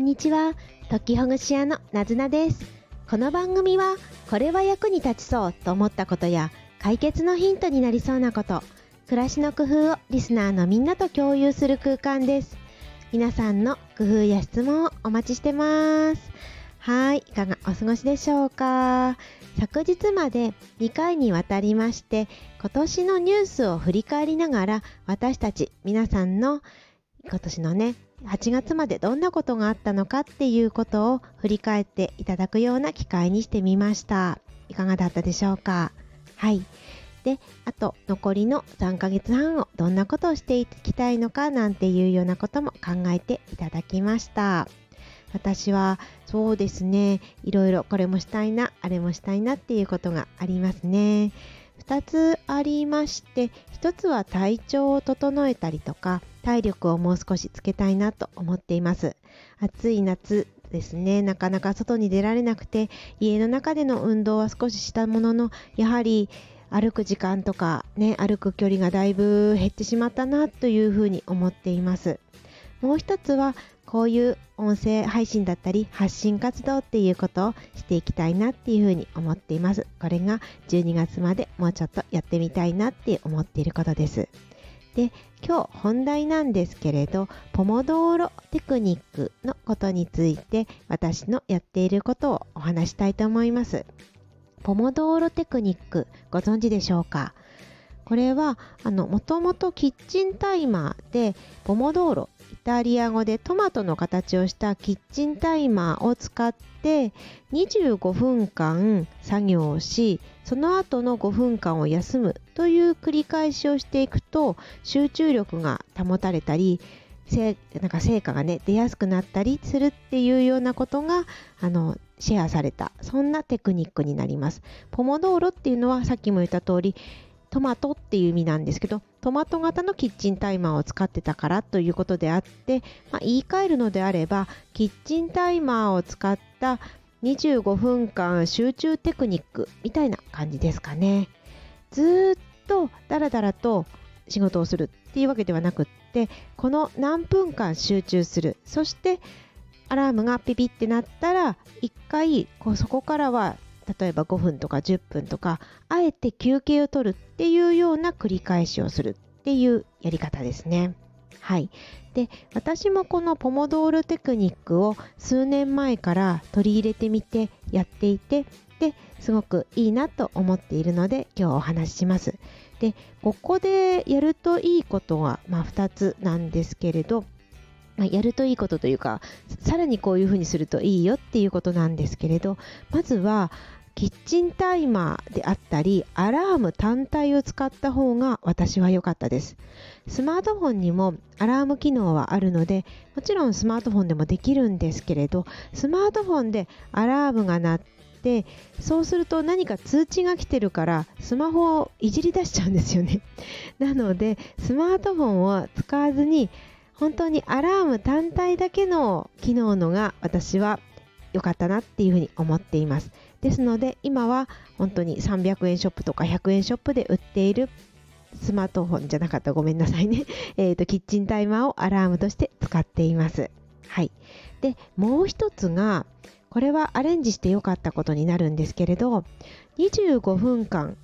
んにちは。時ほぐし屋のなずなです。この番組は、これは役に立ちそうと思ったことや、解決のヒントになりそうなこと、暮らしの工夫をリスナーのみんなと共有する空間です。皆さんの工夫や質問をお待ちしてます。はい、いかがお過ごしでしょうか？昨日まで2回にわたりまして、今年のニュースを振り返りながら、私たち皆さんの今年のね、8月までどんなことがあったのかっていうことを振り返っていただくような機会にしてみました。いかがだったでしょうか？はい。で、あと残りの3ヶ月半をどんなことをしていきたいのかなんていうようなことも考えていただきました。私はそうですね、いろいろこれもしたいな、あれもしたいなっていうことがありますね。2つありまして、1つは体調を整えたりとか、体力をもう少しつけたいなと思っています。暑い夏ですね、なかなか外に出られなくて、家の中での運動は少ししたものの、やはり歩く時間とかね、歩く距離がだいぶ減ってしまったなというふうに思っています。もう一つは、こういう音声配信だったり発信活動っていうことをしていきたいなっていうふうに思っています。これが12月までもうちょっとやってみたいなって思っていることです。で、今日本題なんですけれど、ポモドーロテクニックのことについて私のやっていることをお話したいと思います。ポモドーロテクニックご存知でしょうか？これは、もともとキッチンタイマーで、ポモドーロ、タリア語でトマトの形をしたキッチンタイマーを使って25分間作業をし、その後の5分間を休むという繰り返しをしていくと集中力が保たれたり、せなんか成果がね、出やすくなったりするっていうようなことが、あの、シェアされた、そんなテクニックになります。ポモドーロっていうのはさっきも言った通り、トマトっていう意味なんですけど、トマト型のキッチンタイマーを使ってたからということであって、まあ、言い換えるのであれば、キッチンタイマーを使った25分間集中テクニックみたいな感じですかね。ずっとダラダラと仕事をするっていうわけではなくって、この何分間集中する。そして、アラームがピピってなったら、一回こうそこからは例えば5分とか10分とかあえて休憩を取るっていうような繰り返しをするっていうやり方ですね。はい。で、私もこのポモドールテクニックを数年前から取り入れてみてやっていて、で、すごくいいなと思っているので今日お話しします。で、ここでやるといいことは、まあ、2つなんですけれど、まあ、やるといいことというか、さらにこういうふうにするといいよっていうことなんですけれど、まずは、キッチンタイマーであったり、アラーム単体を使った方が私は良かったです。スマートフォンにもアラーム機能はあるので、もちろんスマートフォンでもできるんですけれど、スマートフォンでアラームが鳴って、そうすると何か通知が来てるから、スマホをいじり出しちゃうんですよね。なので、スマートフォンを使わずに、本当にアラーム単体だけの機能のが私は良かったなっていうふうに思っています。ですので今は本当に300円ショップとか100円ショップで売っているスマートフォンじゃなかったごめんなさいね。え、と、キッチンタイマーをアラームとして使っています。はい。で、もう一つが、これはアレンジして良かったことになるんですけれど、25分間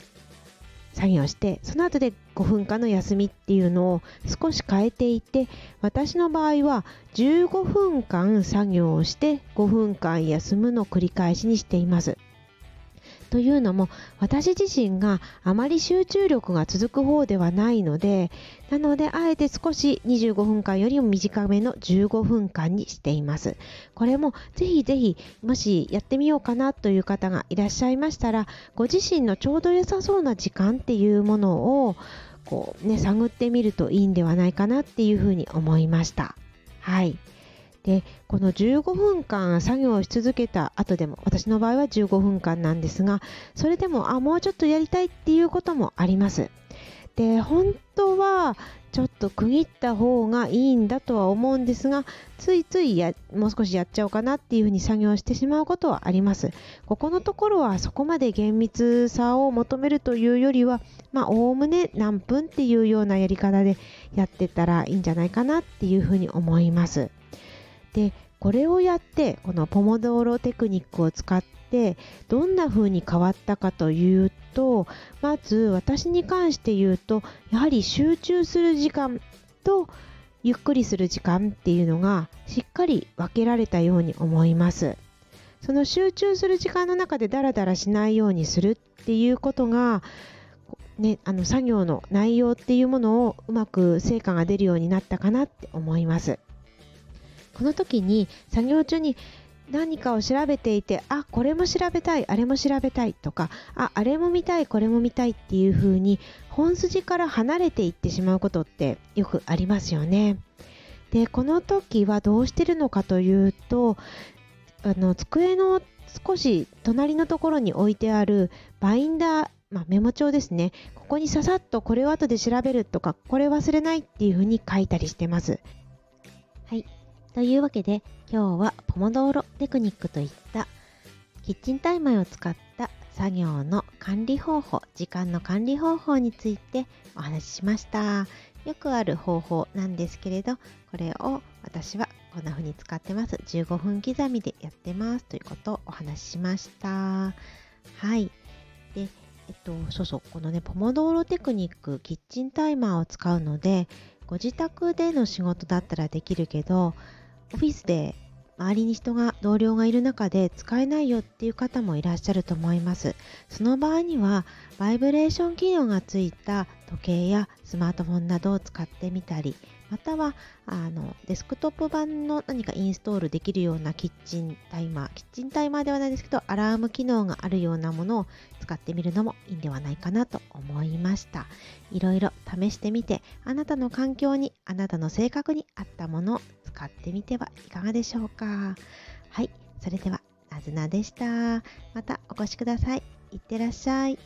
作業して、その後で5分間の休みっていうのを少し変えていて、私の場合は15分間作業をして5分間休むの繰り返しにしています。というのも私自身があまり集中力が続く方ではないのでなのであえて少し25分間よりも短めの15分間にしています。これもぜひぜひもしやってみようかなという方がいらっしゃいましたらご自身のちょうど良さそうな時間っていうものをこうね探ってみるといいんではないかなっていうふうに思いました。はい。でこの15分間作業をし続けた後でも私の場合は15分間なんですがそれでもあもうちょっとやりたいっていうこともあります。で本当はちょっと区切った方がいいんだとは思うんですがついついやもう少しやっちゃおうかなっていうふうに作業してしまうことはあります。ここのところはそこまで厳密さを求めるというよりはまおおむね何分っていうようなやり方でやってたらいいんじゃないかなっていうふうに思います。でこれをやってこのポモドーロテクニックを使ってどんな風に変わったかというとまず私に関して言うとやはり集中する時間とゆっくりする時間っていうのがしっかり分けられたように思いますその集中する時間の中でダラダラしないようにするっていうことがね、あの作業の内容っていうものをうまく成果が出るようになったかなって思います。この時に作業中に何かを調べていてあこれも調べたいあれも調べたいとかああれも見たいこれも見たいっていう風に本筋から離れていってしまうことってよくありますよね。でこの時はどうしてるのかというとあの机の少し隣のところに置いてあるバインダーまあ、メモ帳ですね。ここにささっとこれを後で調べるとか、これ忘れないっていうふうに書いたりしてます。はい。というわけで、今日はポモドーロテクニックといったキッチンタイマーを使った作業の管理方法、時間の管理方法についてお話ししました。よくある方法なんですけれど、これを私はこんな風に使ってます。15分刻みでやってますということをお話ししました。はい。で、えっと、そうそう、このね、ポモドーロテクニック、キッチンタイマーを使うので、ご自宅での仕事だったらできるけど、オフィスで周りに人が同僚がいる中で使えないよっていう方もいらっしゃると思います。その場合にはバイブレーション機能がついた時計やスマートフォンなどを使ってみたりまたはあのデスクトップ版の何かインストールできるようなキッチンタイマーキッチンタイマーではないですけどアラーム機能があるようなものを使ってみるのもいいんではないかなと思いました。いろいろ試してみてあなたの環境にあなたの性格に合ったもの使ってみてはいかがでしょうか。はいそれではなずなでした。またお越しください。いってらっしゃい。